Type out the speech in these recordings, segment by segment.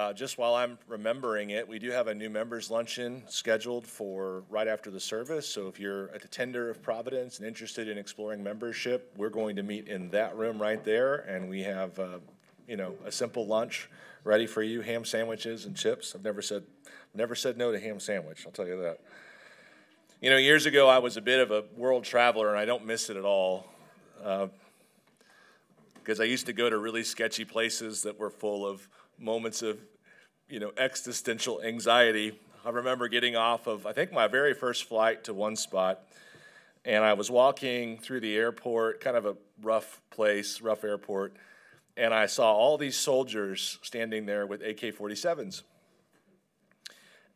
uh, just while I'm remembering it, we do have a new members luncheon scheduled for right after the service. So if you're a tender of Providence and interested in exploring membership, we're going to meet in that room right there, and we have, uh, you know, a simple lunch ready for you: ham sandwiches and chips. I've never said, never said no to ham sandwich. I'll tell you that. You know, years ago I was a bit of a world traveler, and I don't miss it at all. Because uh, I used to go to really sketchy places that were full of moments of, you know, existential anxiety. I remember getting off of, I think, my very first flight to one spot, and I was walking through the airport, kind of a rough place, rough airport, and I saw all these soldiers standing there with AK 47s.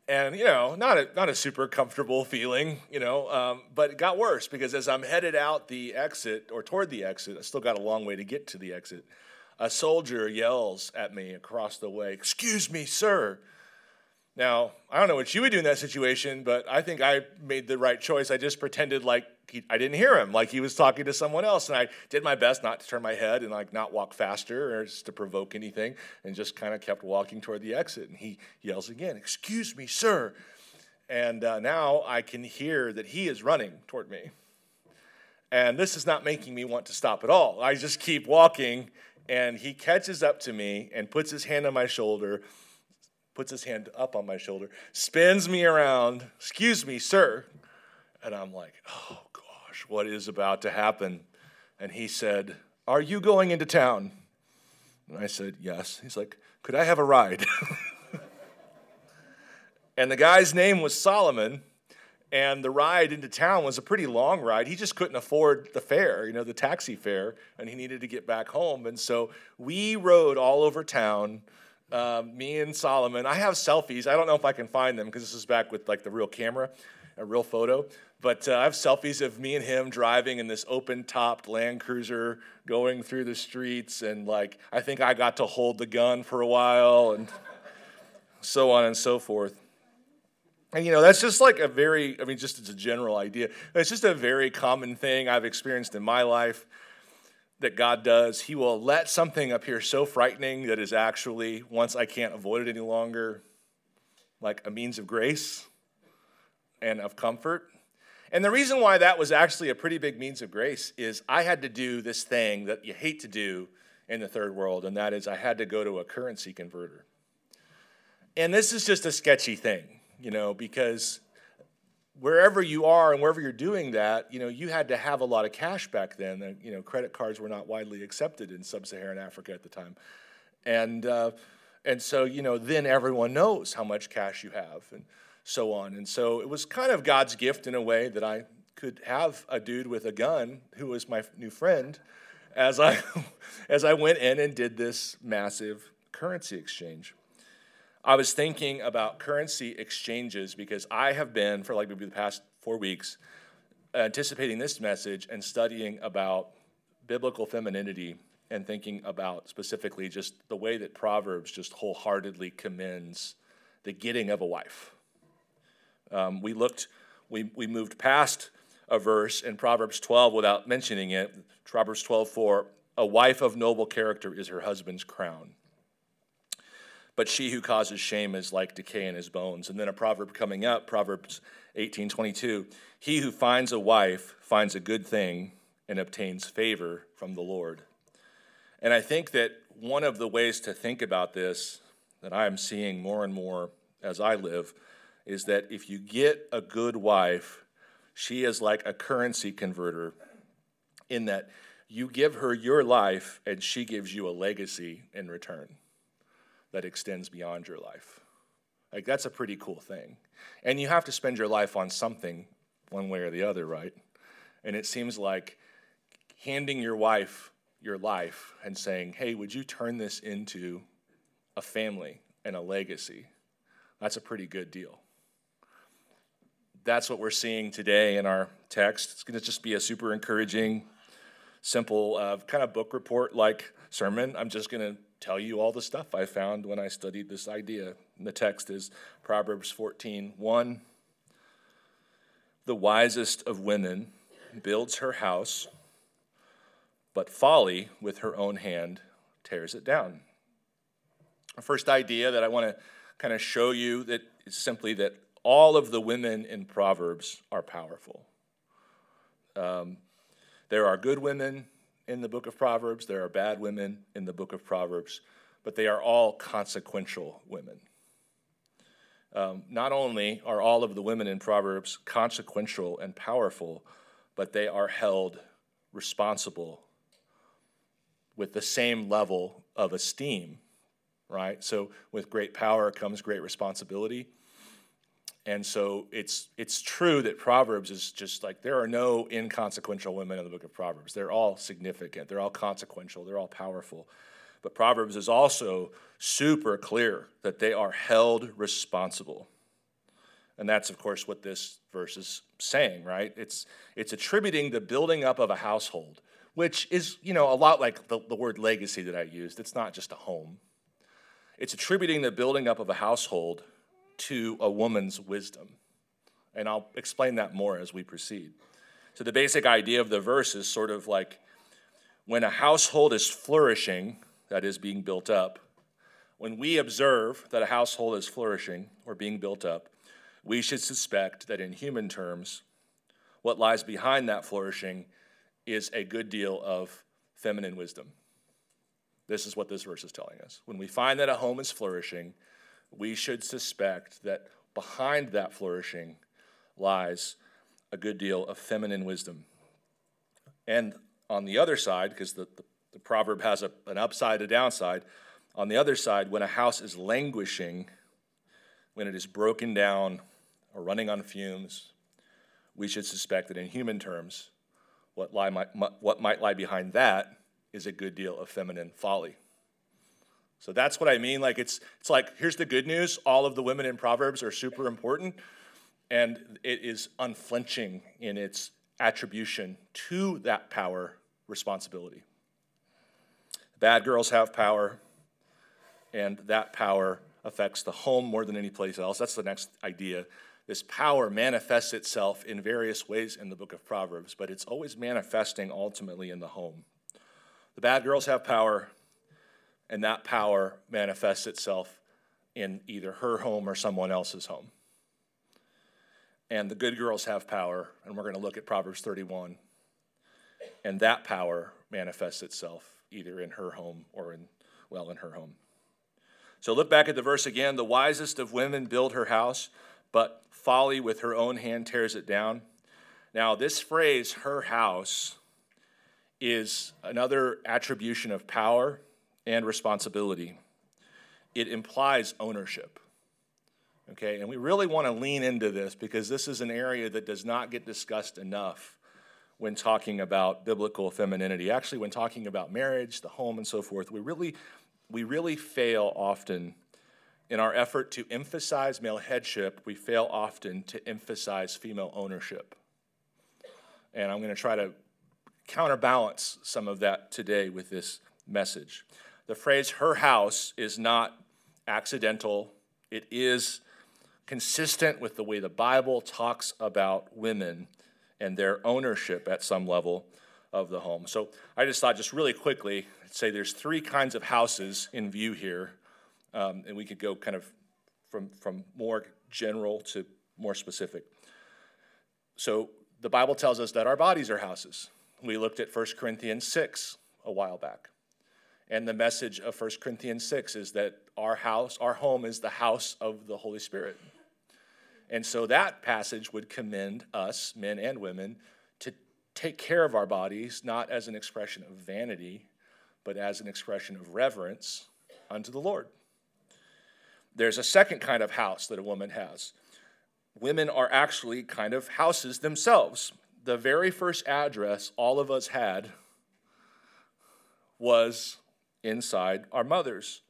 And, you know, not a, not a super comfortable feeling, you know, um, but it got worse because as I'm headed out the exit or toward the exit, I still got a long way to get to the exit a soldier yells at me across the way, Excuse me, sir. Now, I don't know what you would do in that situation, but I think I made the right choice. I just pretended like he, I didn't hear him, like he was talking to someone else. And I did my best not to turn my head and like not walk faster or just to provoke anything and just kind of kept walking toward the exit. And he yells again, Excuse me, sir. And uh, now I can hear that he is running toward me. And this is not making me want to stop at all. I just keep walking and he catches up to me and puts his hand on my shoulder, puts his hand up on my shoulder, spins me around, excuse me, sir. And I'm like, oh gosh, what is about to happen? And he said, Are you going into town? And I said, Yes. He's like, Could I have a ride? and the guy's name was Solomon and the ride into town was a pretty long ride. He just couldn't afford the fare, you know, the taxi fare, and he needed to get back home. And so we rode all over town. Um, me and Solomon. I have selfies. I don't know if I can find them because this is back with like the real camera, a real photo. But uh, I have selfies of me and him driving in this open-topped Land Cruiser, going through the streets, and like I think I got to hold the gun for a while, and so on and so forth. And you know, that's just like a very, I mean, just it's a general idea. It's just a very common thing I've experienced in my life that God does. He will let something appear so frightening that is actually, once I can't avoid it any longer, like a means of grace and of comfort. And the reason why that was actually a pretty big means of grace is I had to do this thing that you hate to do in the third world, and that is I had to go to a currency converter. And this is just a sketchy thing you know, because wherever you are and wherever you're doing that, you know, you had to have a lot of cash back then. You know, credit cards were not widely accepted in sub-Saharan Africa at the time, and uh, and so you know, then everyone knows how much cash you have and so on. And so it was kind of God's gift in a way that I could have a dude with a gun who was my new friend as I as I went in and did this massive currency exchange. I was thinking about currency exchanges because I have been, for like maybe the past four weeks, anticipating this message and studying about biblical femininity and thinking about specifically just the way that Proverbs just wholeheartedly commends the getting of a wife. Um, we looked, we, we moved past a verse in Proverbs 12 without mentioning it. Proverbs 12, 4, a wife of noble character is her husband's crown but she who causes shame is like decay in his bones. And then a proverb coming up, Proverbs 18 22. He who finds a wife finds a good thing and obtains favor from the Lord. And I think that one of the ways to think about this that I am seeing more and more as I live is that if you get a good wife, she is like a currency converter in that you give her your life and she gives you a legacy in return that extends beyond your life. Like, that's a pretty cool thing. And you have to spend your life on something, one way or the other, right? And it seems like handing your wife your life and saying, hey, would you turn this into a family and a legacy? That's a pretty good deal. That's what we're seeing today in our text. It's going to just be a super encouraging, simple, uh, kind of book report like sermon. I'm just going to tell you all the stuff I found when I studied this idea. And the text is Proverbs 14 1. The wisest of women builds her house, but folly with her own hand tears it down. The first idea that I want to kind of show you that is simply that all of the women in Proverbs are powerful. Um, there are good women in the book of Proverbs, there are bad women in the book of Proverbs, but they are all consequential women. Um, not only are all of the women in Proverbs consequential and powerful, but they are held responsible with the same level of esteem, right? So, with great power comes great responsibility. And so it's it's true that Proverbs is just like there are no inconsequential women in the book of Proverbs. They're all significant. They're all consequential. They're all powerful. But Proverbs is also super clear that they are held responsible. And that's, of course, what this verse is saying, right? It's, it's attributing the building up of a household, which is, you know, a lot like the, the word legacy that I used. It's not just a home. It's attributing the building up of a household to a woman's wisdom. And I'll explain that more as we proceed. So, the basic idea of the verse is sort of like when a household is flourishing, that is being built up, when we observe that a household is flourishing or being built up, we should suspect that in human terms, what lies behind that flourishing is a good deal of feminine wisdom. This is what this verse is telling us. When we find that a home is flourishing, we should suspect that behind that flourishing lies a good deal of feminine wisdom. And on the other side, because the, the the proverb has a, an upside, a downside. On the other side, when a house is languishing, when it is broken down or running on fumes, we should suspect that in human terms, what, lie might, what might lie behind that is a good deal of feminine folly. So that's what I mean. Like it's it's like here's the good news: all of the women in Proverbs are super important, and it is unflinching in its attribution to that power responsibility. Bad girls have power, and that power affects the home more than any place else. That's the next idea. This power manifests itself in various ways in the book of Proverbs, but it's always manifesting ultimately in the home. The bad girls have power, and that power manifests itself in either her home or someone else's home. And the good girls have power, and we're going to look at Proverbs 31, and that power manifests itself either in her home or in, well, in her home. So look back at the verse again. The wisest of women build her house, but folly with her own hand tears it down. Now, this phrase, her house, is another attribution of power and responsibility. It implies ownership. Okay, and we really want to lean into this because this is an area that does not get discussed enough when talking about biblical femininity. Actually, when talking about marriage, the home, and so forth, we really, we really fail often in our effort to emphasize male headship, we fail often to emphasize female ownership. And I'm going to try to counterbalance some of that today with this message. The phrase her house is not accidental, it is consistent with the way the Bible talks about women and their ownership at some level of the home. So I just thought, just really quickly, say there's three kinds of houses in view here, um, and we could go kind of from, from more general to more specific. So the Bible tells us that our bodies are houses. We looked at 1 Corinthians 6 a while back. And the message of 1 Corinthians 6 is that our house, our home is the house of the Holy Spirit. And so that passage would commend us, men and women, to take care of our bodies, not as an expression of vanity, but as an expression of reverence unto the Lord. There's a second kind of house that a woman has. Women are actually kind of houses themselves. The very first address all of us had was inside our mothers.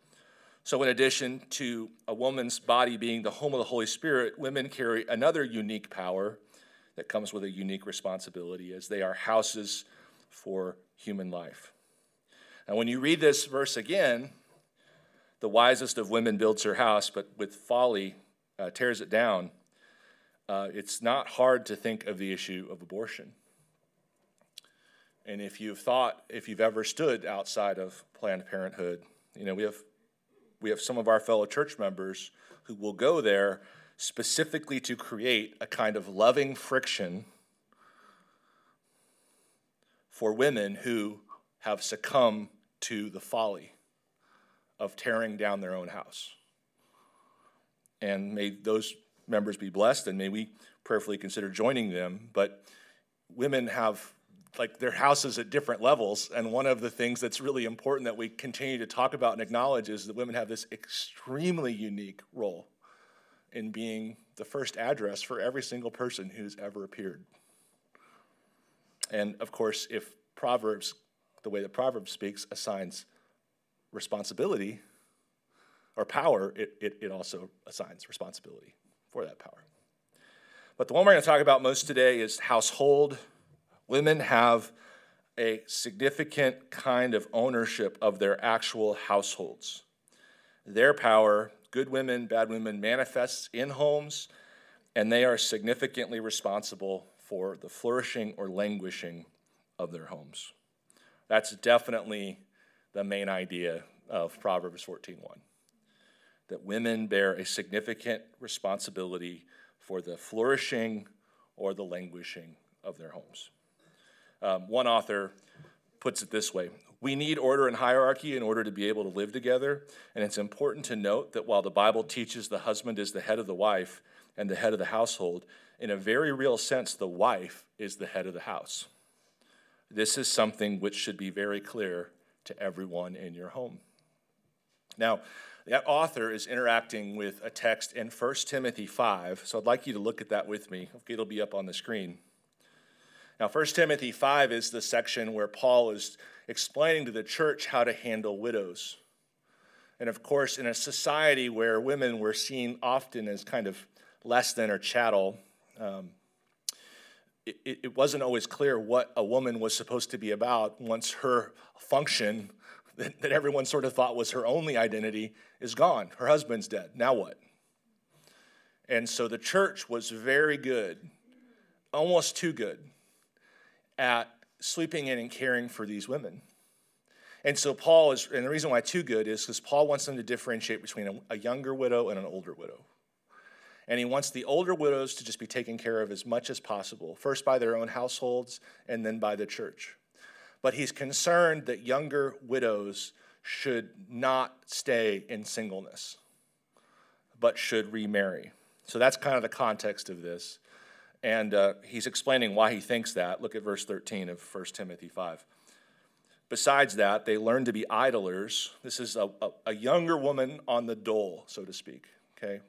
So, in addition to a woman's body being the home of the Holy Spirit, women carry another unique power that comes with a unique responsibility as they are houses for human life. And when you read this verse again, the wisest of women builds her house, but with folly uh, tears it down. Uh, it's not hard to think of the issue of abortion. And if you've thought, if you've ever stood outside of Planned Parenthood, you know, we have we have some of our fellow church members who will go there specifically to create a kind of loving friction for women who have succumbed to the folly of tearing down their own house. And may those members be blessed, and may we prayerfully consider joining them. But women have like their houses at different levels. And one of the things that's really important that we continue to talk about and acknowledge is that women have this extremely unique role in being the first address for every single person who's ever appeared. And of course, if Proverbs, the way that Proverbs speaks, assigns responsibility or power, it, it, it also assigns responsibility for that power. But the one we're going to talk about most today is household. Women have a significant kind of ownership of their actual households. Their power, good women, bad women, manifests in homes, and they are significantly responsible for the flourishing or languishing of their homes. That's definitely the main idea of Proverbs 14:1. That women bear a significant responsibility for the flourishing or the languishing of their homes. Um, one author puts it this way We need order and hierarchy in order to be able to live together. And it's important to note that while the Bible teaches the husband is the head of the wife and the head of the household, in a very real sense, the wife is the head of the house. This is something which should be very clear to everyone in your home. Now, that author is interacting with a text in 1 Timothy 5, so I'd like you to look at that with me. It'll be up on the screen. Now, 1 Timothy 5 is the section where Paul is explaining to the church how to handle widows. And of course, in a society where women were seen often as kind of less than or chattel, um, it, it wasn't always clear what a woman was supposed to be about once her function that, that everyone sort of thought was her only identity is gone. Her husband's dead. Now what? And so the church was very good, almost too good, at sleeping in and caring for these women. And so Paul is, and the reason why too good is because Paul wants them to differentiate between a, a, younger widow and an older widow. And he wants the older widows to just be taken care of as much as possible, first by their own households and then by the church but he's concerned that younger widows should not stay in singleness, but should remarry. So that's kind of the context of this. And uh, he's explaining why he thinks that. Look at verse 13 of 1 Timothy 5. Besides that, they learn to be idlers. This is a, a, a younger woman on the dole, so to speak. Okay?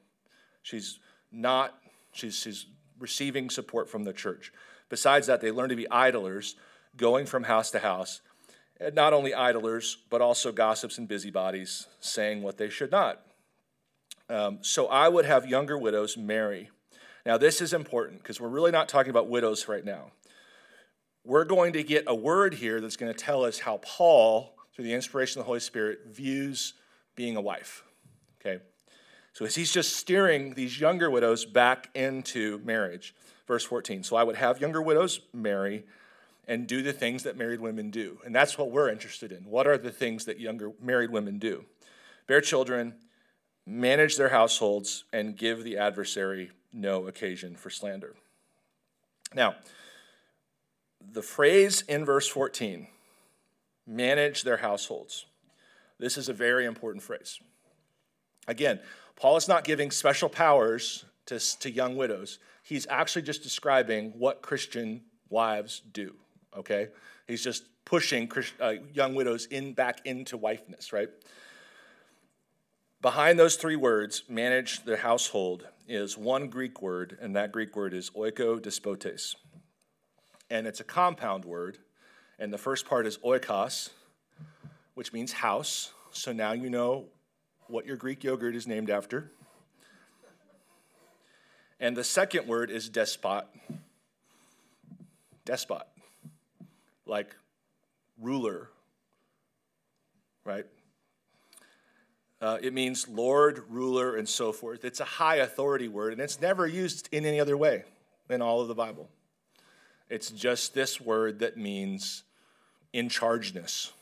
She's not, she's, she's receiving support from the church. Besides that, they learn to be idlers going from house to house, and not only idlers, but also gossips and busybodies, saying what they should not. Um, so I would have younger widows marry. Now, this is important because we're really not talking about widows right now. We're going to get a word here that's going to tell us how Paul, through the inspiration of the Holy Spirit, views being a wife. Okay? So he's just steering these younger widows back into marriage. Verse 14. So I would have younger widows marry and do the things that married women do. And that's what we're interested in. What are the things that younger married women do? Bear children, manage their households, and give the adversary no occasion for slander. Now, the phrase in verse 14, manage their households, this is a very important phrase. Again, Paul is not giving special powers to, to young widows. He's actually just describing what Christian wives do okay? He's just pushing uh, young widows in back into wifeness, right? Behind those three words, manage the household, is one Greek word, and that Greek word is oiko despotes. And it's a compound word, and the first part is oikos, which means house. So now you know what your Greek yogurt is named after. And the second word is despot. Despot like ruler, right? Uh, it means Lord, ruler, and so forth. It's a high authority word, and it's never used in any other way in all of the Bible. It's just this word that means in chargeness.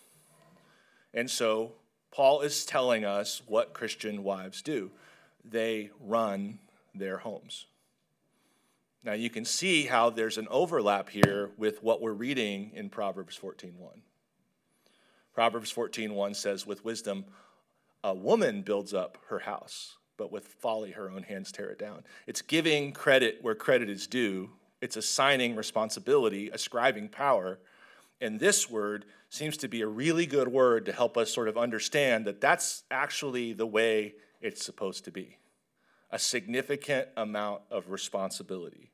And so Paul is telling us what Christian wives do they run their homes. Now you can see how there's an overlap here with what we're reading in Proverbs 14:1. Proverbs 14:1 says with wisdom a woman builds up her house, but with folly her own hands tear it down. It's giving credit where credit is due. It's assigning responsibility, ascribing power. And this word seems to be a really good word to help us sort of understand that that's actually the way it's supposed to be a significant amount of responsibility,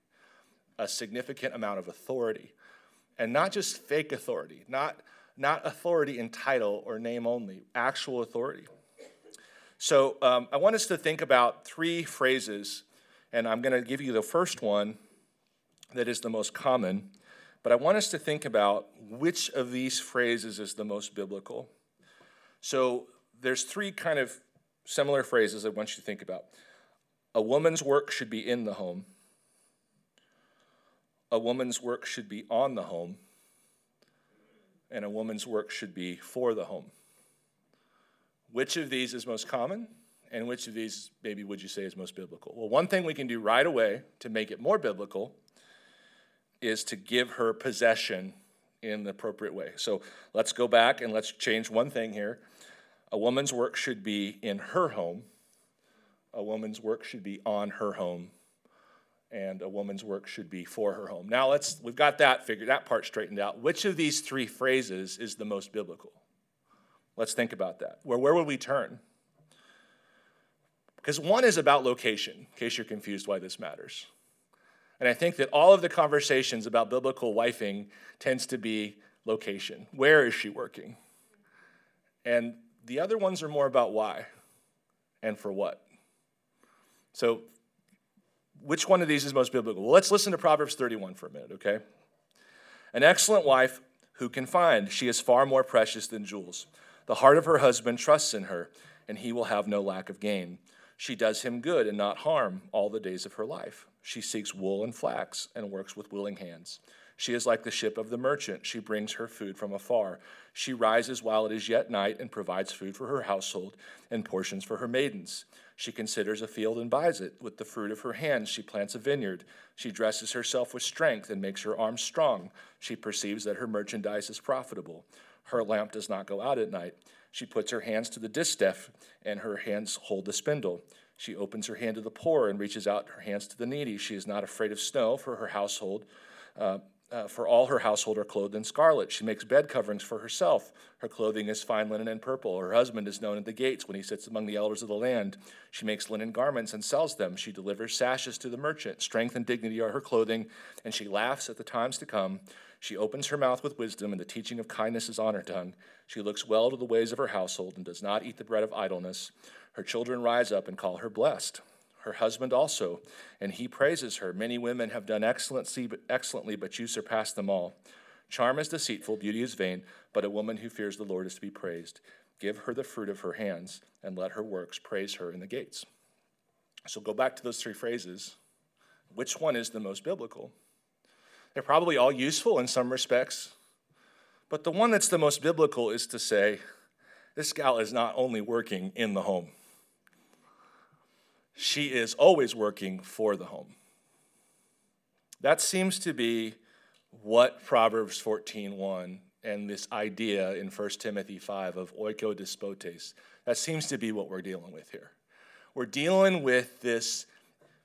a significant amount of authority, and not just fake authority, not, not authority in title or name only, actual authority. So um, I want us to think about three phrases, and I'm going to give you the first one that is the most common, but I want us to think about which of these phrases is the most biblical. So there's three kind of similar phrases I want you to think about. A woman's work should be in the home. A woman's work should be on the home. And a woman's work should be for the home. Which of these is most common? And which of these, maybe, would you say is most biblical? Well, one thing we can do right away to make it more biblical is to give her possession in the appropriate way. So let's go back and let's change one thing here. A woman's work should be in her home a woman's work should be on her home and a woman's work should be for her home. Now let's we've got that figured that part straightened out. Which of these three phrases is the most biblical? Let's think about that. Where where would we turn? Because one is about location, in case you're confused why this matters. And I think that all of the conversations about biblical wifing tends to be location. Where is she working? And the other ones are more about why and for what. So, which one of these is most biblical? Well, let's listen to Proverbs 31 for a minute, okay? An excellent wife who can find? She is far more precious than jewels. The heart of her husband trusts in her, and he will have no lack of gain. She does him good and not harm all the days of her life. She seeks wool and flax and works with willing hands. She is like the ship of the merchant. She brings her food from afar. She rises while it is yet night and provides food for her household and portions for her maidens. She considers a field and buys it. With the fruit of her hands, she plants a vineyard. She dresses herself with strength and makes her arms strong. She perceives that her merchandise is profitable. Her lamp does not go out at night. She puts her hands to the distaff, and her hands hold the spindle. She opens her hand to the poor and reaches out her hands to the needy. She is not afraid of snow for her household. Uh, uh, for all her household are clothed in scarlet. She makes bed coverings for herself. Her clothing is fine linen and purple. Her husband is known at the gates when he sits among the elders of the land. She makes linen garments and sells them. She delivers sashes to the merchant. Strength and dignity are her clothing, and she laughs at the times to come. She opens her mouth with wisdom, and the teaching of kindness is on her tongue. She looks well to the ways of her household and does not eat the bread of idleness. Her children rise up and call her blessed her husband also, and he praises her. Many women have done excellently, but you surpass them all. Charm is deceitful, beauty is vain, but a woman who fears the Lord is to be praised. Give her the fruit of her hands, and let her works praise her in the gates. So go back to those three phrases. Which one is the most biblical? They're probably all useful in some respects, but the one that's the most biblical is to say, this gal is not only working in the home she is always working for the home. That seems to be what Proverbs 14:1 and this idea in 1 Timothy 5 of oikodespotes, that seems to be what we're dealing with here. We're dealing with this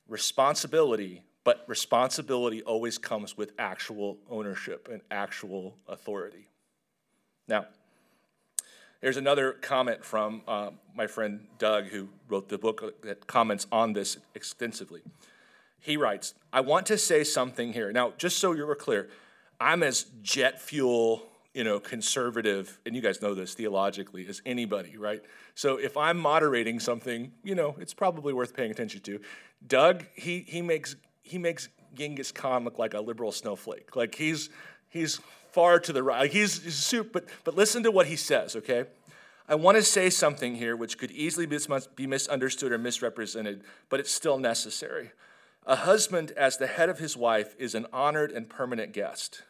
responsibility, but responsibility always comes with actual ownership and actual authority. Now, there's another comment from uh, my friend Doug, who wrote the book that comments on this extensively. He writes, I want to say something here. Now, just so you're clear, I'm as jet fuel, you know, conservative, and you guys know this theologically, as anybody, right? So if I'm moderating something, you know, it's probably worth paying attention to. Doug, he he makes he makes Genghis Khan look like a liberal snowflake. Like he's he's far to the right. He's, he's but, but listen to what he says, okay? I want to say something here which could easily be misunderstood or misrepresented, but it's still necessary. A husband, as the head of his wife, is an honored and permanent guest.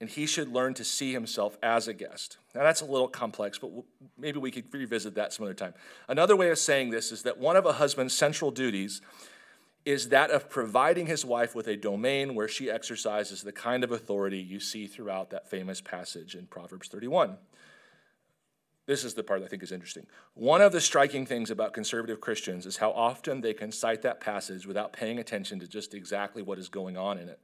and he should learn to see himself as a guest. Now, that's a little complex, but maybe we could revisit that some other time. Another way of saying this is that one of a husband's central duties is that of providing his wife with a domain where she exercises the kind of authority you see throughout that famous passage in Proverbs 31. This is the part I think is interesting. One of the striking things about conservative Christians is how often they can cite that passage without paying attention to just exactly what is going on in it.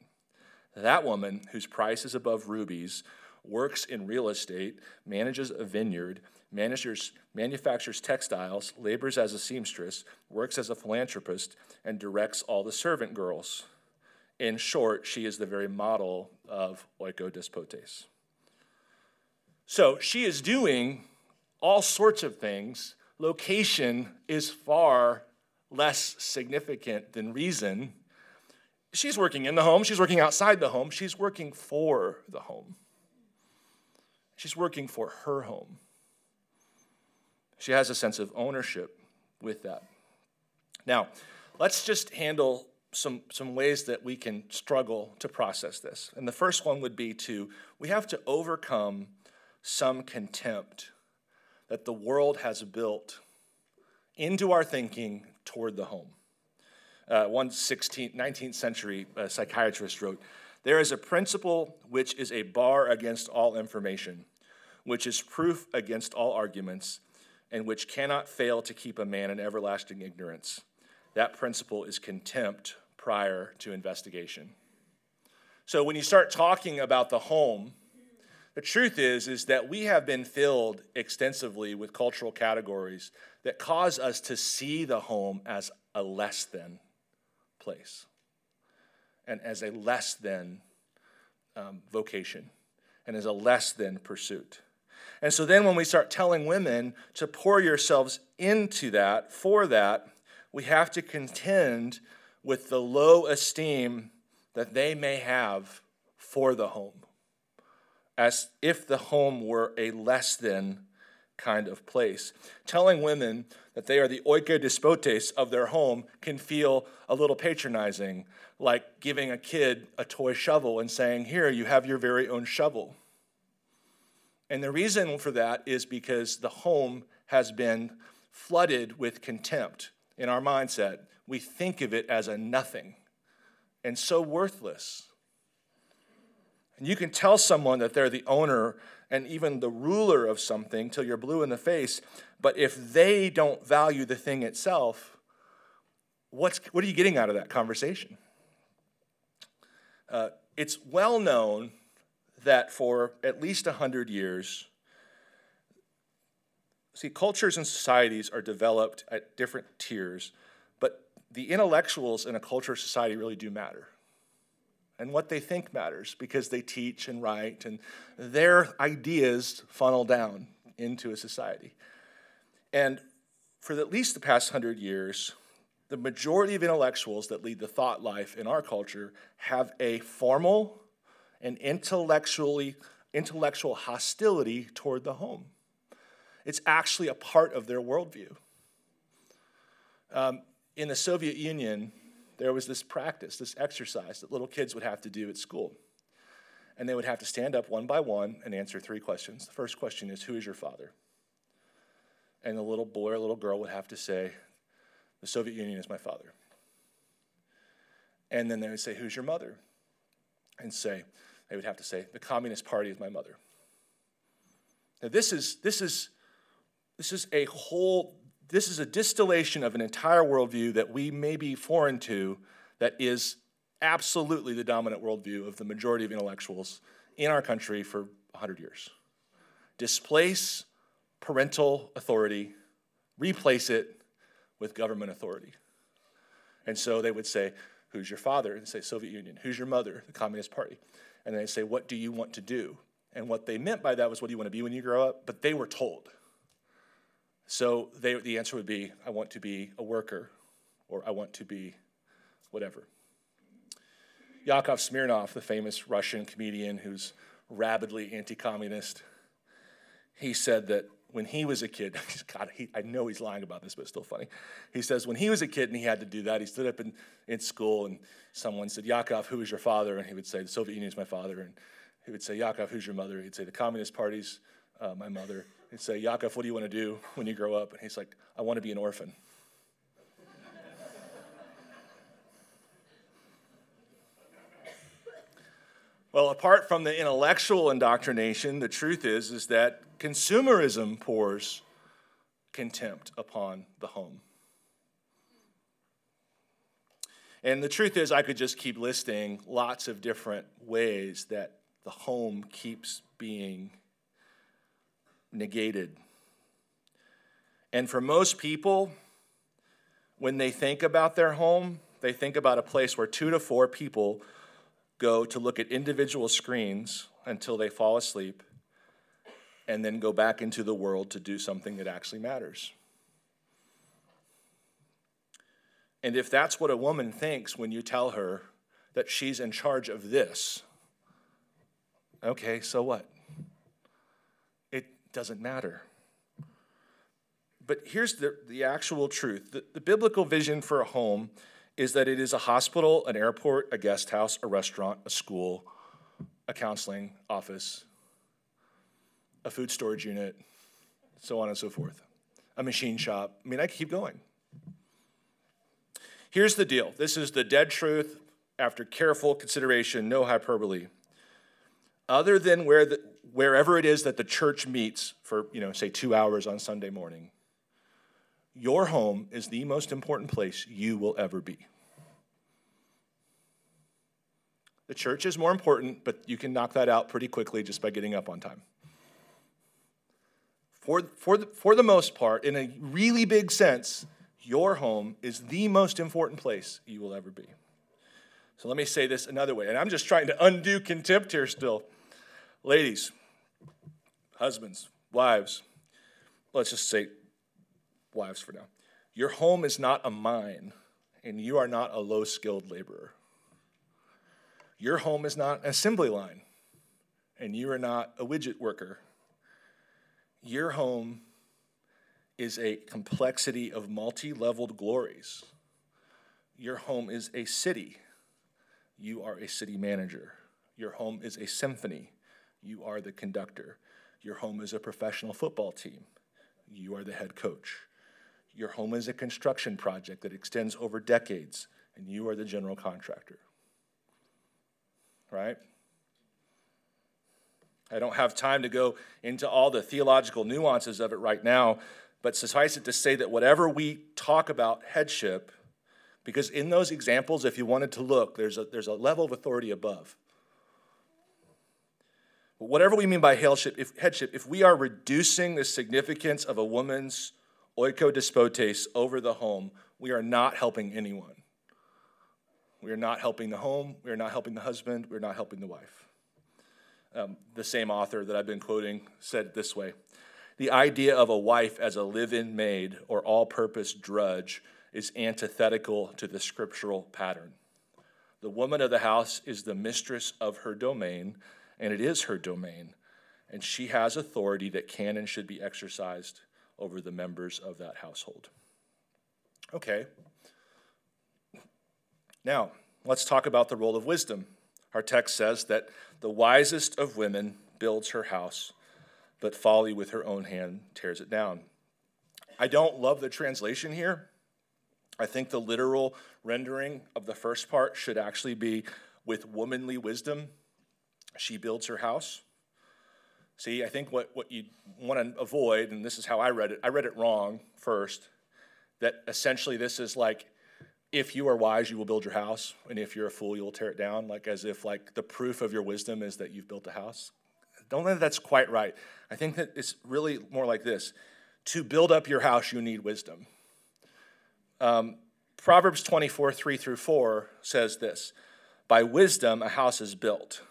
That woman, whose price is above rubies, works in real estate, manages a vineyard, managers, manufactures textiles, labors as a seamstress, works as a philanthropist, and directs all the servant girls. In short, she is the very model of oikodespotes. So she is doing all sorts of things. Location is far less significant than reason she's working in the home, she's working outside the home, she's working for the home. She's working for her home. She has a sense of ownership with that. Now, let's just handle some, some ways that we can struggle to process this. And the first one would be to we have to overcome some contempt that the world has built into our thinking toward the home uh, one 16th, 19th century uh, psychiatrist wrote There is a principle which is a bar against all information, which is proof against all arguments, and which cannot fail to keep a man in everlasting ignorance. That principle is contempt prior to investigation. So when you start talking about the home, the truth is is that we have been filled extensively with cultural categories that cause us to see the home as a less than place and as a less than um, vocation and as a less than pursuit. And so then when we start telling women to pour yourselves into that, for that, we have to contend with the low esteem that they may have for the home, as if the home were a less than kind of place. Telling women that they are the oikodespotes of their home can feel a little patronizing, like giving a kid a toy shovel and saying, Here, you have your very own shovel. And the reason for that is because the home has been flooded with contempt in our mindset. We think of it as a nothing and so worthless. And you can tell someone that they're the owner and even the ruler of something till you're blue in the face. But if they don't value the thing itself, what's, what are you getting out of that conversation? Uh, it's well known that for at least 100 years, see, cultures and societies are developed at different tiers, but the intellectuals in a culture or society really do matter and what they think matters because they teach and write, and their ideas funnel down into a society. And for at least the past hundred years, the majority of intellectuals that lead the thought life in our culture have a formal and intellectually intellectual hostility toward the home. It's actually a part of their worldview. Um, in the Soviet Union, there was this practice, this exercise that little kids would have to do at school. And they would have to stand up one by one and answer three questions. The first question is, Who is your father? And the little boy or little girl would have to say, The Soviet Union is my father. And then they would say, Who's your mother? And say, they would have to say, The Communist Party is my mother. Now, this is, this is, this is a whole this is a distillation of an entire worldview that we may be foreign to, that is absolutely the dominant worldview of the majority of intellectuals in our country for 100 years. Displace parental authority, replace it with government authority. And so they would say, Who's your father? And say, Soviet Union. Who's your mother? The Communist Party. And they say, What do you want to do? And what they meant by that was, What do you want to be when you grow up? But they were told. So they, the answer would be, I want to be a worker, or I want to be whatever. Yakov Smirnoff, the famous Russian comedian who's rabidly anti communist, he said that when he was a kid, God, he, I know he's lying about this, but it's still funny. He says, when he was a kid and he had to do that, he stood up in, in school and someone said, Yakov, who is your father? And he would say, the Soviet Union is my father. And he would say, Yakov, who's your mother? He'd say, the Communist Party's uh, my mother. He'd say, Yakov, what do you want to do when you grow up? And he's like, I want to be an orphan. well, apart from the intellectual indoctrination, the truth is, is that consumerism pours contempt upon the home. And the truth is, I could just keep listing lots of different ways that the home keeps being negated. And for most people, when they think about their home, they think about a place where two to four people go to look at individual screens until they fall asleep and then go back into the world to do something that actually matters. And if that's what a woman thinks when you tell her that she's in charge of this, okay, so what? It doesn't matter. But here's the, the actual truth the, the biblical vision for a home is that it is a hospital, an airport, a guest house, a restaurant, a school, a counseling office, a food storage unit, so on and so forth, a machine shop. I mean, I keep going. Here's the deal this is the dead truth after careful consideration, no hyperbole. Other than where the, wherever it is that the church meets for, you know, say two hours on Sunday morning, your home is the most important place you will ever be. The church is more important, but you can knock that out pretty quickly just by getting up on time. For, for, the, for the most part, in a really big sense, your home is the most important place you will ever be. So let me say this another way, and I'm just trying to undo contempt here still. Ladies, husbands, wives, let's just say wives for now. Your home is not a mine, and you are not a low skilled laborer. Your home is not an assembly line, and you are not a widget worker. Your home is a complexity of multi leveled glories. Your home is a city. You are a city manager. Your home is a symphony. You are the conductor. Your home is a professional football team. You are the head coach. Your home is a construction project that extends over decades, and you are the general contractor. Right? I don't have time to go into all the theological nuances of it right now, but suffice it to say that whatever we talk about headship, because in those examples, if you wanted to look, there's a, there's a level of authority above. But whatever we mean by headship if, headship, if we are reducing the significance of a woman's oikodespotes over the home, we are not helping anyone. We are not helping the home. We are not helping the husband. We are not helping the wife. Um, the same author that I've been quoting said this way The idea of a wife as a live in maid or all purpose drudge is antithetical to the scriptural pattern. The woman of the house is the mistress of her domain, and it is her domain, and she has authority that can and should be exercised over the members of that household. Okay. Now, let's talk about the role of wisdom. Our text says that the wisest of women builds her house, but folly with her own hand tears it down. I don't love the translation here. I think the literal rendering of the first part should actually be with womanly wisdom, she builds her house. See, I think what, what you want to avoid, and this is how I read it, I read it wrong first, that essentially this is like, if you are wise, you will build your house, and if you're a fool, you will tear it down, like as if like the proof of your wisdom is that you've built a house. Don't think that's quite right. I think that it's really more like this. To build up your house, you need wisdom. Um, Proverbs 24, 3 through 4 says this By wisdom, a house is built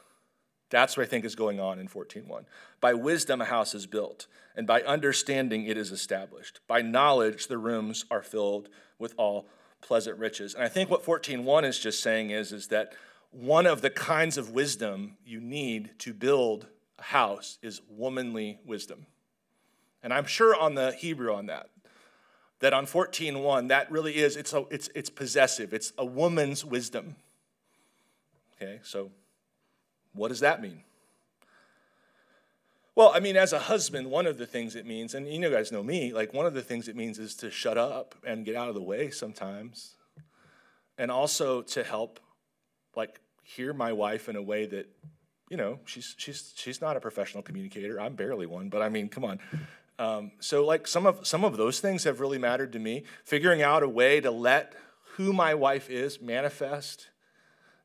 that's what I think is going on in 14.1. By wisdom, a house is built, and by understanding, it is established. By knowledge, the rooms are filled with all pleasant riches. And I think what 14.1 is just saying is, is that one of the kinds of wisdom you need to build a house is womanly wisdom. And I'm sure on the Hebrew on that, that on 14.1, that really is, it's, a, it's, it's possessive. It's a woman's wisdom. Okay, so what does that mean? Well, I mean, as a husband, one of the things it means, and you know, guys know me, like one of the things it means is to shut up and get out of the way sometimes. And also to help, like, hear my wife in a way that, you know, she's, she's, she's not a professional communicator. I'm barely one, but I mean, come on. Um, so, like, some of, some of those things have really mattered to me. Figuring out a way to let who my wife is manifest,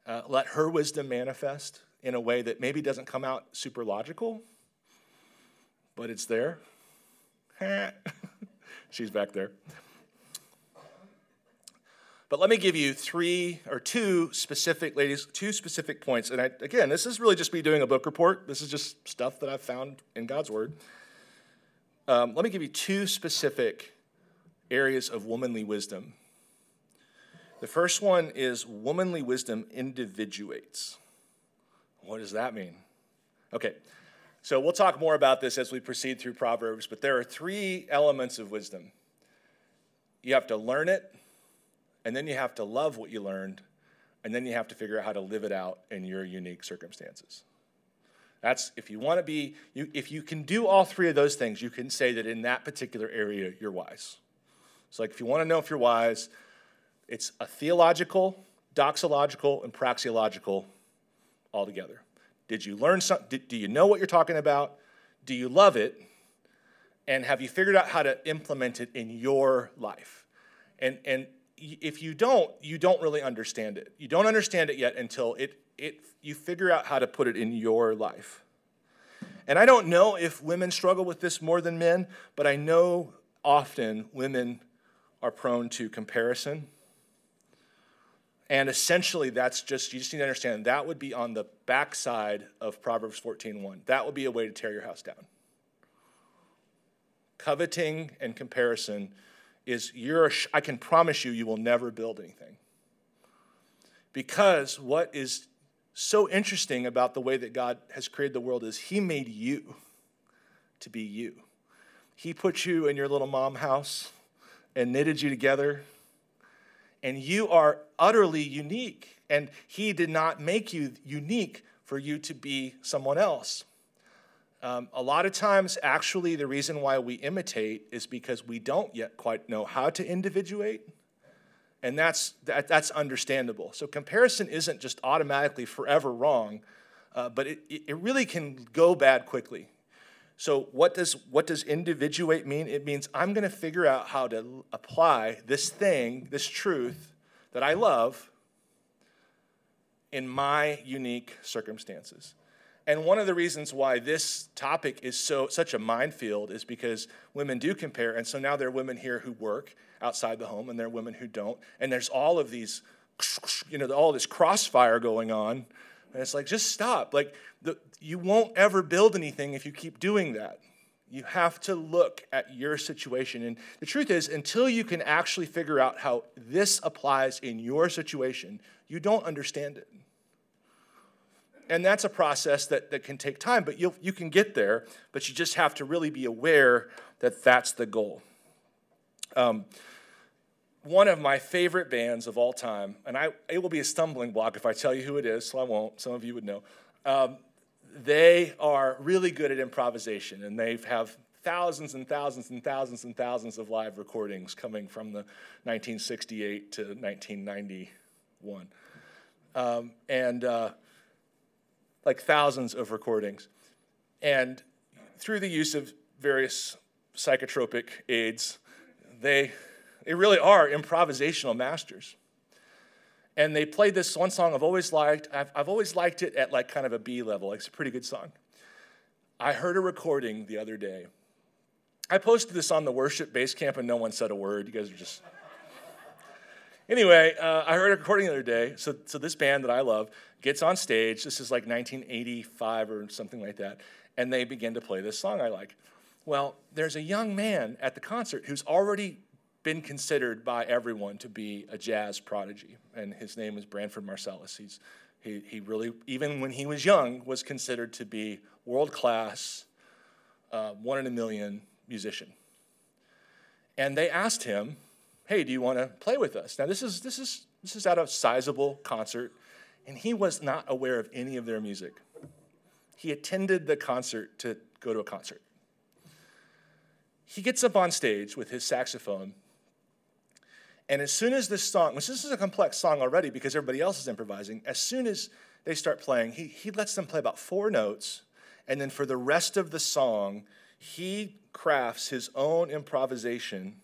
uh, let her wisdom manifest in a way that maybe doesn't come out super logical but it's there. She's back there. But let me give you three or two specific, ladies, two specific points. And I, again, this is really just me doing a book report. This is just stuff that I've found in God's Word. Um, let me give you two specific areas of womanly wisdom. The first one is womanly wisdom individuates. What does that mean? Okay, so we'll talk more about this as we proceed through Proverbs, but there are three elements of wisdom. You have to learn it, and then you have to love what you learned, and then you have to figure out how to live it out in your unique circumstances. That's if you want to be, you, if you can do all three of those things, you can say that in that particular area you're wise. So, like if you want to know if you're wise, it's a theological, doxological, and praxeological all together. Did you learn something? Do you know what you're talking about? Do you love it? And have you figured out how to implement it in your life? And, and if you don't, you don't really understand it. You don't understand it yet until it, it, you figure out how to put it in your life. And I don't know if women struggle with this more than men, but I know often women are prone to comparison and essentially, that's just, you just need to understand that would be on the backside of Proverbs 14.1. That would be a way to tear your house down. Coveting and comparison is, you're, I can promise you, you will never build anything. Because what is so interesting about the way that God has created the world is He made you to be you. He put you in your little mom house and knitted you together and you are utterly unique. And He did not make you unique for you to be someone else. Um, a lot of times, actually, the reason why we imitate is because we don't yet quite know how to individuate. And that's, that, that's understandable. So, comparison isn't just automatically forever wrong, uh, but it, it really can go bad quickly. So what does what does individuate mean? It means I'm going to figure out how to apply this thing, this truth that I love in my unique circumstances. And one of the reasons why this topic is so such a minefield is because women do compare, and so now there are women here who work outside the home, and there are women who don't, and there's all of these, you know, all this crossfire going on and it's like, just stop. Like, the, you won't ever build anything if you keep doing that. You have to look at your situation. And the truth is, until you can actually figure out how this applies in your situation, you don't understand it. And that's a process that, that can take time, but you you can get there, but you just have to really be aware that that's the goal. Um, one of my favorite bands of all time, and I, it will be a stumbling block if I tell you who it is, so I won't. Some of you would know. Um, they are really good at improvisation, and they have thousands and thousands and thousands and thousands of live recordings coming from the 1968 to 1991. Um, and uh, like thousands of recordings. And through the use of various psychotropic aids, they they really are improvisational masters. And they played this one song I've always liked. I've, I've always liked it at like kind of a B level. Like it's a pretty good song. I heard a recording the other day. I posted this on the worship base camp and no one said a word. You guys are just. Anyway, uh, I heard a recording the other day. So, so this band that I love gets on stage. This is like 1985 or something like that. And they begin to play this song I like. Well, there's a young man at the concert who's already been considered by everyone to be a jazz prodigy, and his name is Branford Marsalis. He's, he, he really, even when he was young, was considered to be world class, uh, one in a million musician. And they asked him, "Hey, do you want to play with us?" Now this is this is this is at a sizable concert, and he was not aware of any of their music. he attended the concert to go to a concert. He gets up on stage with his saxophone, and as soon as this song, which this is a complex song already because everybody else is improvising, as soon as they start playing, he, he lets them play about four notes, and then for the rest of the song, he crafts his own improvisation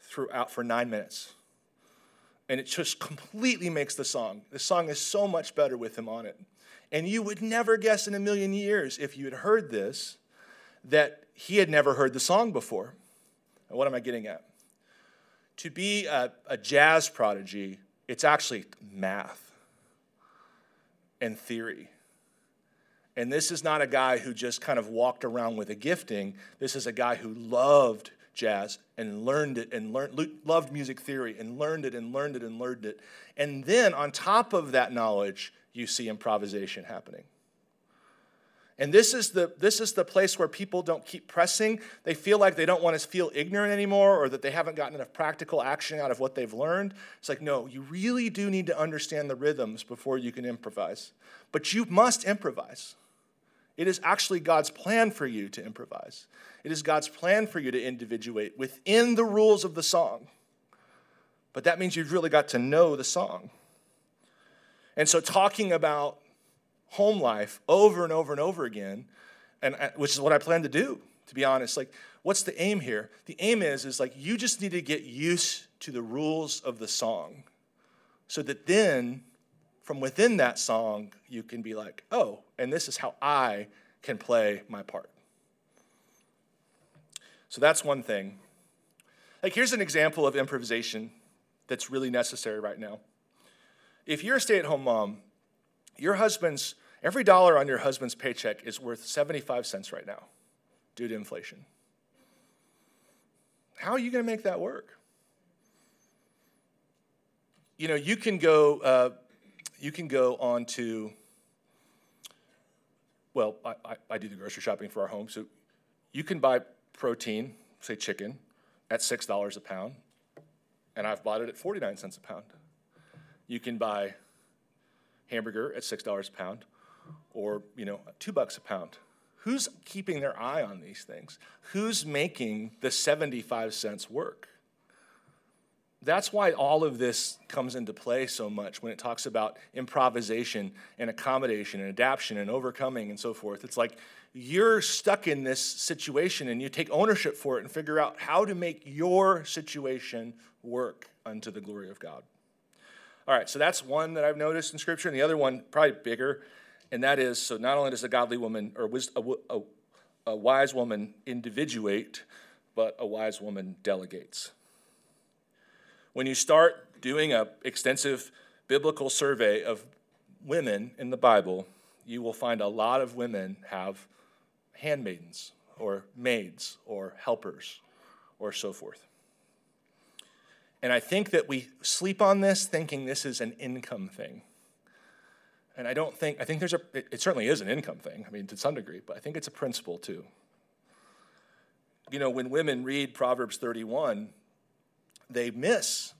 throughout for nine minutes. And it just completely makes the song. The song is so much better with him on it. And you would never guess in a million years, if you had heard this, that he had never heard the song before. What am I getting at? To be a, a jazz prodigy, it's actually math and theory. And this is not a guy who just kind of walked around with a gifting. This is a guy who loved jazz and learned it and learned, loved music theory and learned it and learned it and learned it. And then on top of that knowledge, you see improvisation happening. And this is the this is the place where people don't keep pressing. They feel like they don't want to feel ignorant anymore or that they haven't gotten enough practical action out of what they've learned. It's like, no, you really do need to understand the rhythms before you can improvise. But you must improvise. It is actually God's plan for you to improvise. It is God's plan for you to individuate within the rules of the song. But that means you've really got to know the song. And so, talking about home life over and over and over again, and uh, which is what I plan to do, to be honest. Like, what's the aim here? The aim is, is like you just need to get used to the rules of the song so that then from within that song, you can be like, oh, and this is how I can play my part. So that's one thing. Like, here's an example of improvisation that's really necessary right now. If you're a stay at home mom, your husband's, every dollar on your husband's paycheck is worth 75 cents right now due to inflation. How are you going to make that work? You know, you can go. Uh, you can go on to, well, I, I, I, do the grocery shopping for our home, so you can buy protein, say chicken, at $6 a pound, and I've bought it at 49 cents a pound. You can buy hamburger at $6 a pound, or, you know, two bucks a pound. Who's keeping their eye on these things? Who's making the 75 cents work? That's why all of this comes into play so much when it talks about improvisation and accommodation and adaptation and overcoming and so forth. It's like you're stuck in this situation and you take ownership for it and figure out how to make your situation work unto the glory of God. All right, so that's one that I've noticed in Scripture, and the other one, probably bigger, and that is so not only does a godly woman or a, a, a wise woman individuate, but a wise woman delegates. When you start doing an extensive biblical survey of women in the Bible, you will find a lot of women have handmaidens or maids or helpers or so forth. And I think that we sleep on this thinking this is an income thing. And I don't think, I think there's a, it, certainly is an income thing, I mean, to some degree, but I think it's a principle too. You know, when women read Proverbs 31, they miss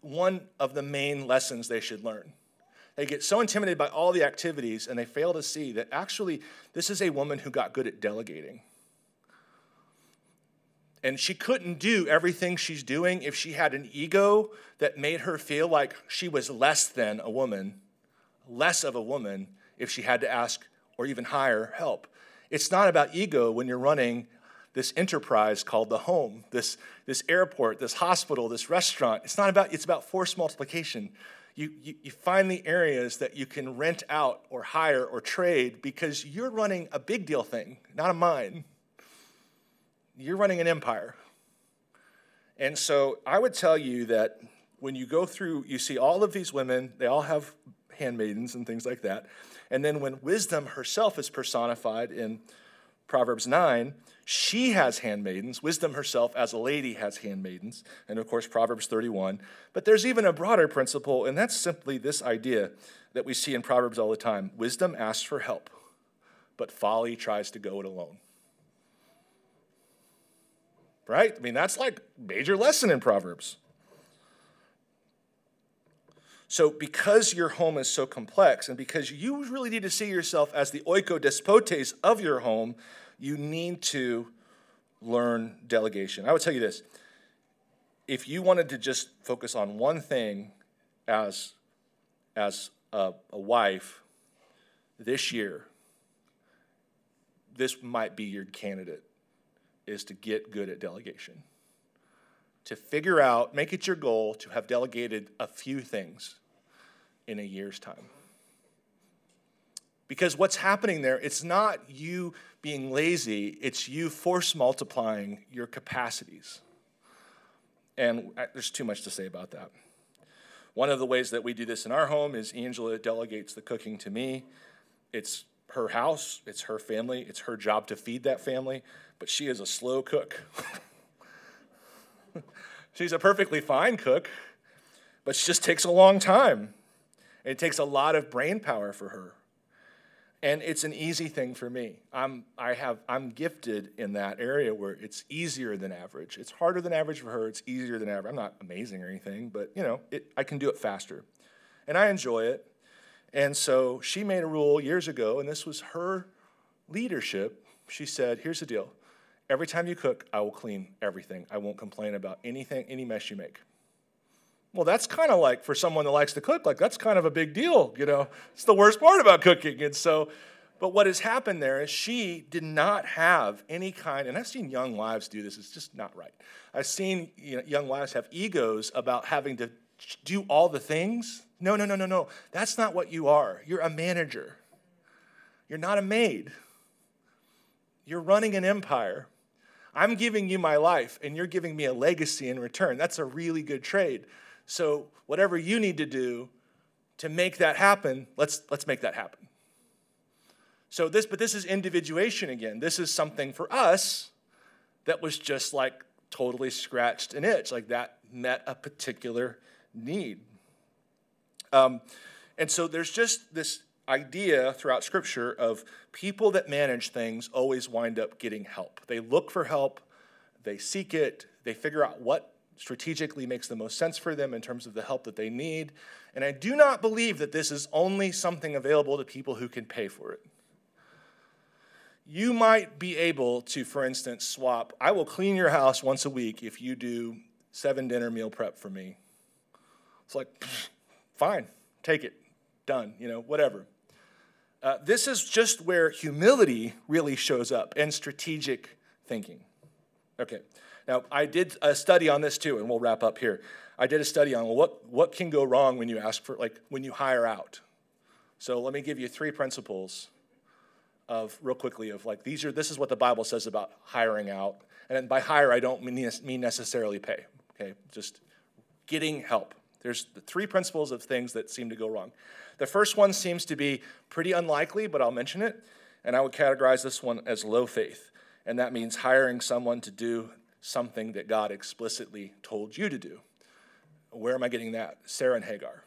one of the main lessons they should learn. They get so intimidated by all the activities and they fail to see that actually this is a woman who got good at delegating. And she couldn't do everything she's doing if she had an ego that made her feel like she was less than a woman, less of a woman, if she had to ask or even hire help. It's not about ego when you're running this enterprise called the home, this, this airport, this hospital, this restaurant. It's not about, it's about force multiplication. You, you, you find the areas that you can rent out or hire or trade because you're running a big deal thing, not a mine. You're running an empire. And so I would tell you that when you go through, you see all of these women, they all have handmaidens and things like that. And then when wisdom herself is personified in Proverbs 9, she has handmaidens. Wisdom herself, as a lady, has handmaidens. And of course, Proverbs 31. But there's even a broader principle, and that's simply this idea that we see in Proverbs all the time wisdom asks for help, but folly tries to go it alone. Right? I mean, that's like major lesson in Proverbs. So, because your home is so complex and because you really need to see yourself as the oikodespotes of your home, you need to learn delegation. I would tell you this if you wanted to just focus on one thing as, as a, a wife this year, this might be your candidate is to get good at delegation to figure out make it your goal to have delegated a few things in a year's time. Because what's happening there, it's not you being lazy, it's you force multiplying your capacities. And uh, there's too much to say about that. One of the ways that we do this in our home is Angela delegates the cooking to me. It's her house, it's her family, it's her job to feed that family, but she is a slow cook. She's a perfectly fine cook, but she just takes a long time. It takes a lot of brain power for her. And it's an easy thing for me. I'm, I have, I'm gifted in that area where it's easier than average. It's harder than average for her. It's easier than average. I'm not amazing or anything, but you know, it, I can do it faster. And I enjoy it. And so she made a rule years ago, and this was her leadership. She said, Here's the deal every time you cook, I will clean everything. I won't complain about anything, any mess you make. Well, that's kind of like for someone that likes to cook, like that's kind of a big deal, you know. It's the worst part about cooking. And so, but what has happened there is she did not have any kind, and I've seen young wives do this, it's just not right. I've seen you know, young wives have egos about having to do all the things. No, no, no, no, no. That's not what you are. You're a manager, you're not a maid. You're running an empire. I'm giving you my life, and you're giving me a legacy in return. That's a really good trade. So whatever you need to do to make that happen, let's, let's make that happen. So this, but this is individuation again. This is something for us that was just like totally scratched an itch, like that met a particular need. Um, and so there's just this idea throughout Scripture of people that manage things always wind up getting help. They look for help, they seek it, they figure out what strategically makes the most sense for them in terms of the help that they need. And I do not believe that this is only something available to people who can pay for it. You might be able to, for instance, swap, I will clean your house once a week if you do seven dinner meal prep for me. It's like, fine, take it, done, you know, whatever. Uh, this is just where humility really shows up and strategic thinking. Okay, now, I did a study on this too, and we'll wrap up here. I did a study on what, what can go wrong when you ask for, like, when you hire out. So let me give you three principles of, real quickly, of like, these are, this is what the Bible says about hiring out. And by hire, I don't mean, mean necessarily pay, okay? Just getting help. There's the three principles of things that seem to go wrong. The first one seems to be pretty unlikely, but I'll mention it. And I would categorize this one as low faith. And that means hiring someone to do something that God explicitly told you to do. Where am I getting that? Sarah and Hagar.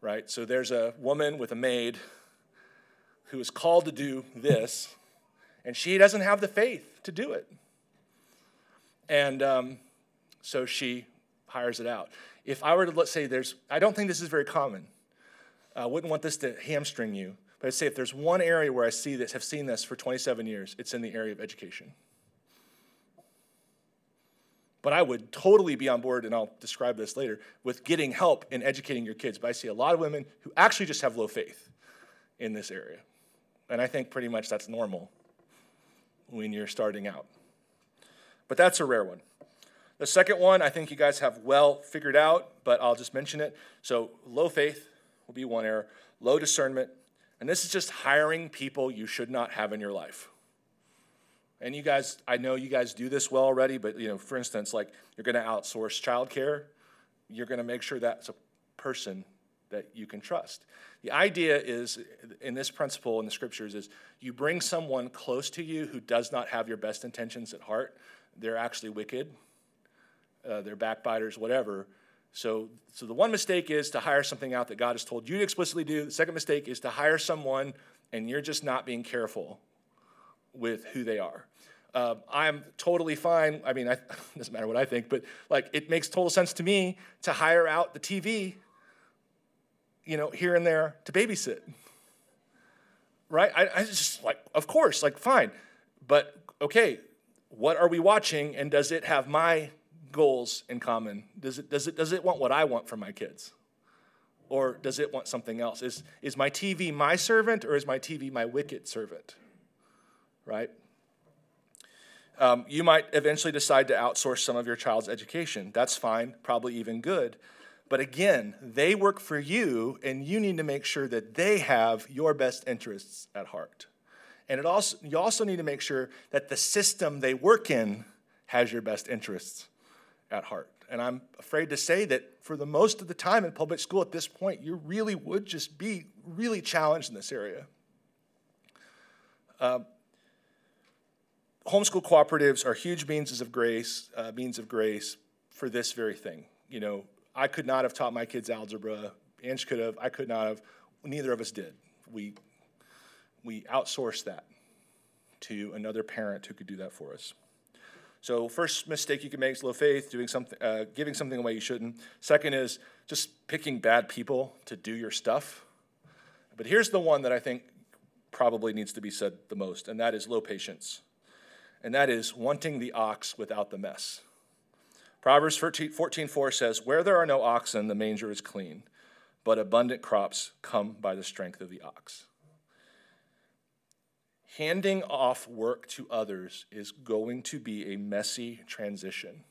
Right? So there's a woman with a maid who is called to do this, and she doesn't have the faith to do it. And um, so she hires it out. If I were to, let's say, there's, I don't think this is very common. I wouldn't want this to hamstring you. But I'd say if there's one area where I see this, have seen this for 27 years, it's in the area of education. But I would totally be on board, and I'll describe this later, with getting help in educating your kids. But I see a lot of women who actually just have low faith in this area. And I think pretty much that's normal when you're starting out. But that's a rare one. The second one, I think you guys have well figured out, but I'll just mention it. So, low faith will be one error, low discernment, and this is just hiring people you should not have in your life. And you guys, I know you guys do this well already, but you know, for instance, like you're going to outsource childcare, you're going to make sure that's a person that you can trust. The idea is, in this principle in the scriptures, is you bring someone close to you who does not have your best intentions at heart. They're actually wicked, uh, they're backbiters, whatever. So, so the one mistake is to hire something out that God has told you to explicitly do. The second mistake is to hire someone and you're just not being careful with who they are. Uh, I'm totally fine. I mean, it doesn't matter what I think, but like it makes total sense to me to hire out the TV, you know, here and there to babysit. Right? I, I just like, of course, like fine, but okay, what are we watching, and does it have my goals in common? Does it does it does it want what I want for my kids? Or does it want something else? Is, is my TV my servant or is my TV my wicked servant? Right? Um, you might eventually decide to outsource some of your child's education. That's fine, probably even good. But again, they work for you, and you need to make sure that they have your best interests at heart. And it also, you also need to make sure that the system they work in has your best interests at heart. And I'm afraid to say that for the most of the time in public school at this point, you really would just be really challenged in this area. Uh, homeschool cooperatives are huge means of grace, uh, means of grace for this very thing. You know, I could not have taught my kids algebra. Ange could have. I could not have. Neither of us did. We we outsourced that to another parent who could do that for us. So first mistake you can make is low faith, doing something, uh, giving something away you shouldn't. Second is just picking bad people to do your stuff. But here's the one that I think probably needs to be said the most, and that is low patience. And that is wanting the ox without the mess. Proverbs 14, 14 4 says, Where there are no oxen, the manger is clean, but abundant crops come by the strength of the ox handing off work to others is going to be a messy transition.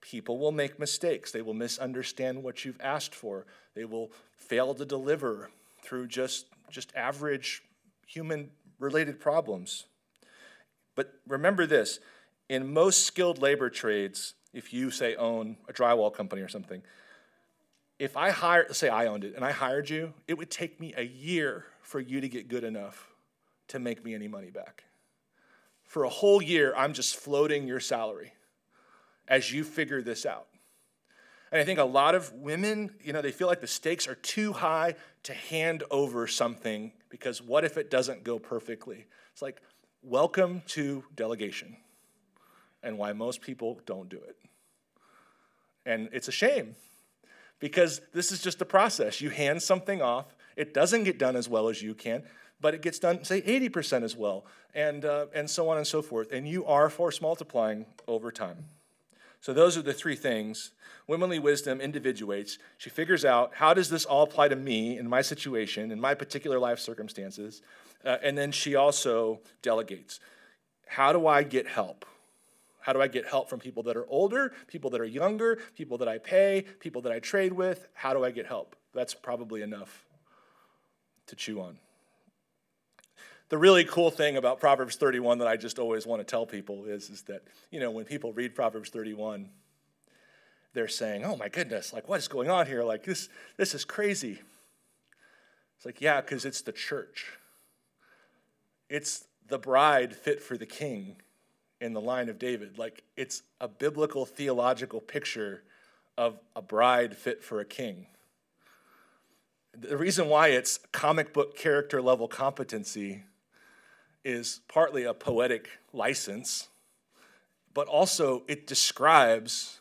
People will make mistakes. They will misunderstand what you've asked for. They will fail to deliver through just, just average human related problems. But remember this in most skilled labor trades, if you say own a drywall company or something, if I hired, say I owned it and I hired you, it would take me a year for you to get good enough to make me any money back. For a whole year, I'm just floating your salary as you figure this out. And I think a lot of women, you know, they feel like the stakes are too high to hand over something because what if it doesn't go perfectly? It's like, welcome to delegation and why most people don't do it. And it's a shame because this is just a process. You hand something off, it doesn't get done as well as you can but it gets done, say, 80% as well, and, uh, and so on and so forth. And you are force multiplying over time. So those are the three things. Womanly wisdom individuates. She figures out how does this all apply to me in my situation, in my particular life circumstances, uh, and then she also delegates. How do I get help? How do I get help from people that are older, people that are younger, people that I pay, people that I trade with? How do I get help? That's probably enough to chew on the really cool thing about Proverbs 31 that I just always want to tell people is, is that, you know, when people read Proverbs 31, they're saying, oh my goodness, like what is going on here? Like this, this is crazy. It's like, yeah, because it's the church. It's the bride fit for the king in the line of David. Like it's a biblical theological picture of a bride fit for a king. The reason why it's comic book character level competency is partly a poetic license, but also it describes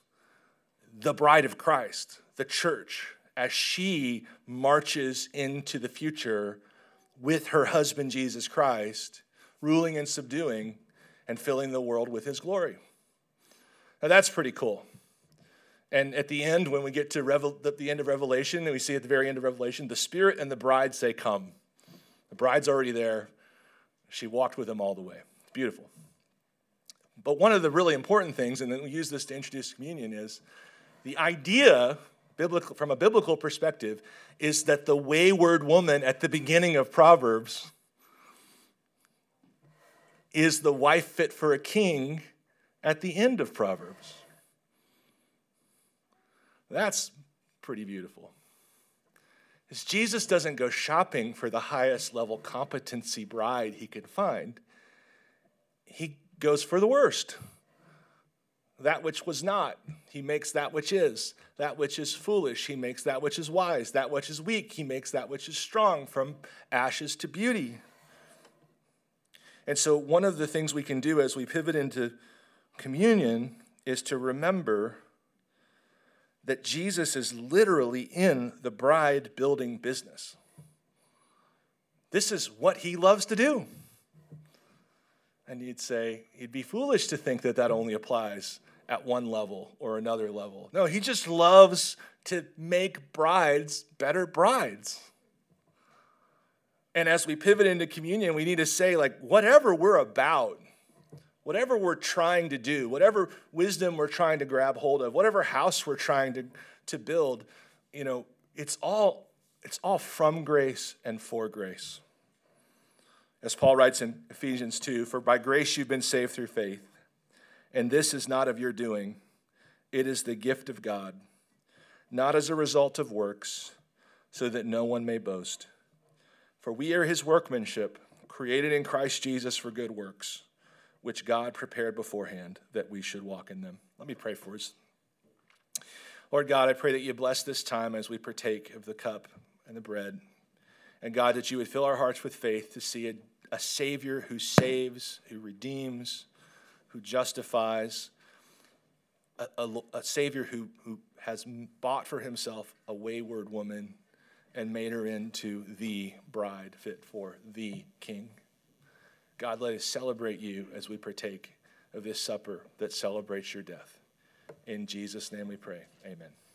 the bride of Christ, the church, as she marches into the future with her husband Jesus Christ, ruling and subduing and filling the world with his glory. Now that's pretty cool. And at the end, when we get to Revel- the end of Revelation, and we see at the very end of Revelation, the Spirit and the bride say, Come. The bride's already there. She walked with him all the way. It's beautiful. But one of the really important things, and then we use this to introduce communion, is the idea, biblical, from a biblical perspective, is that the wayward woman at the beginning of Proverbs is the wife fit for a king at the end of Proverbs. That's pretty beautiful is Jesus doesn't go shopping for the highest level competency bride he can find. He goes for the worst. That which was not, he makes that which is. That which is foolish, he makes that which is wise. That which is weak, he makes that which is strong, from ashes to beauty. And so, one of the things we can do as we pivot into communion is to remember that Jesus is literally in the bride building business. This is what he loves to do. And you'd say, he'd be foolish to think that that only applies at one level or another level. No, he just loves to make brides better brides. And as we pivot into communion, we need to say, like, whatever we're about, whatever we're trying to do, whatever wisdom we're trying to grab hold of, whatever house we're trying to, to build, you know, it's all, it's all from grace and for grace. As Paul writes in Ephesians 2 For by grace you've been saved through faith, and this is not of your doing, it is the gift of God, not as a result of works, so that no one may boast. For we are his workmanship, created in Christ Jesus for good works, which God prepared beforehand that we should walk in them. Let me pray for us. Lord God, I pray that you bless this time as we partake of the cup and the bread. And God, that you would fill our hearts with faith to see a, a Savior who saves, who redeems, who justifies, a, a, a Savior who, who has bought for himself a wayward woman and made her into the bride fit for the king. God, let us celebrate you as we partake of this supper that celebrates your death. In Jesus' name we pray. Amen.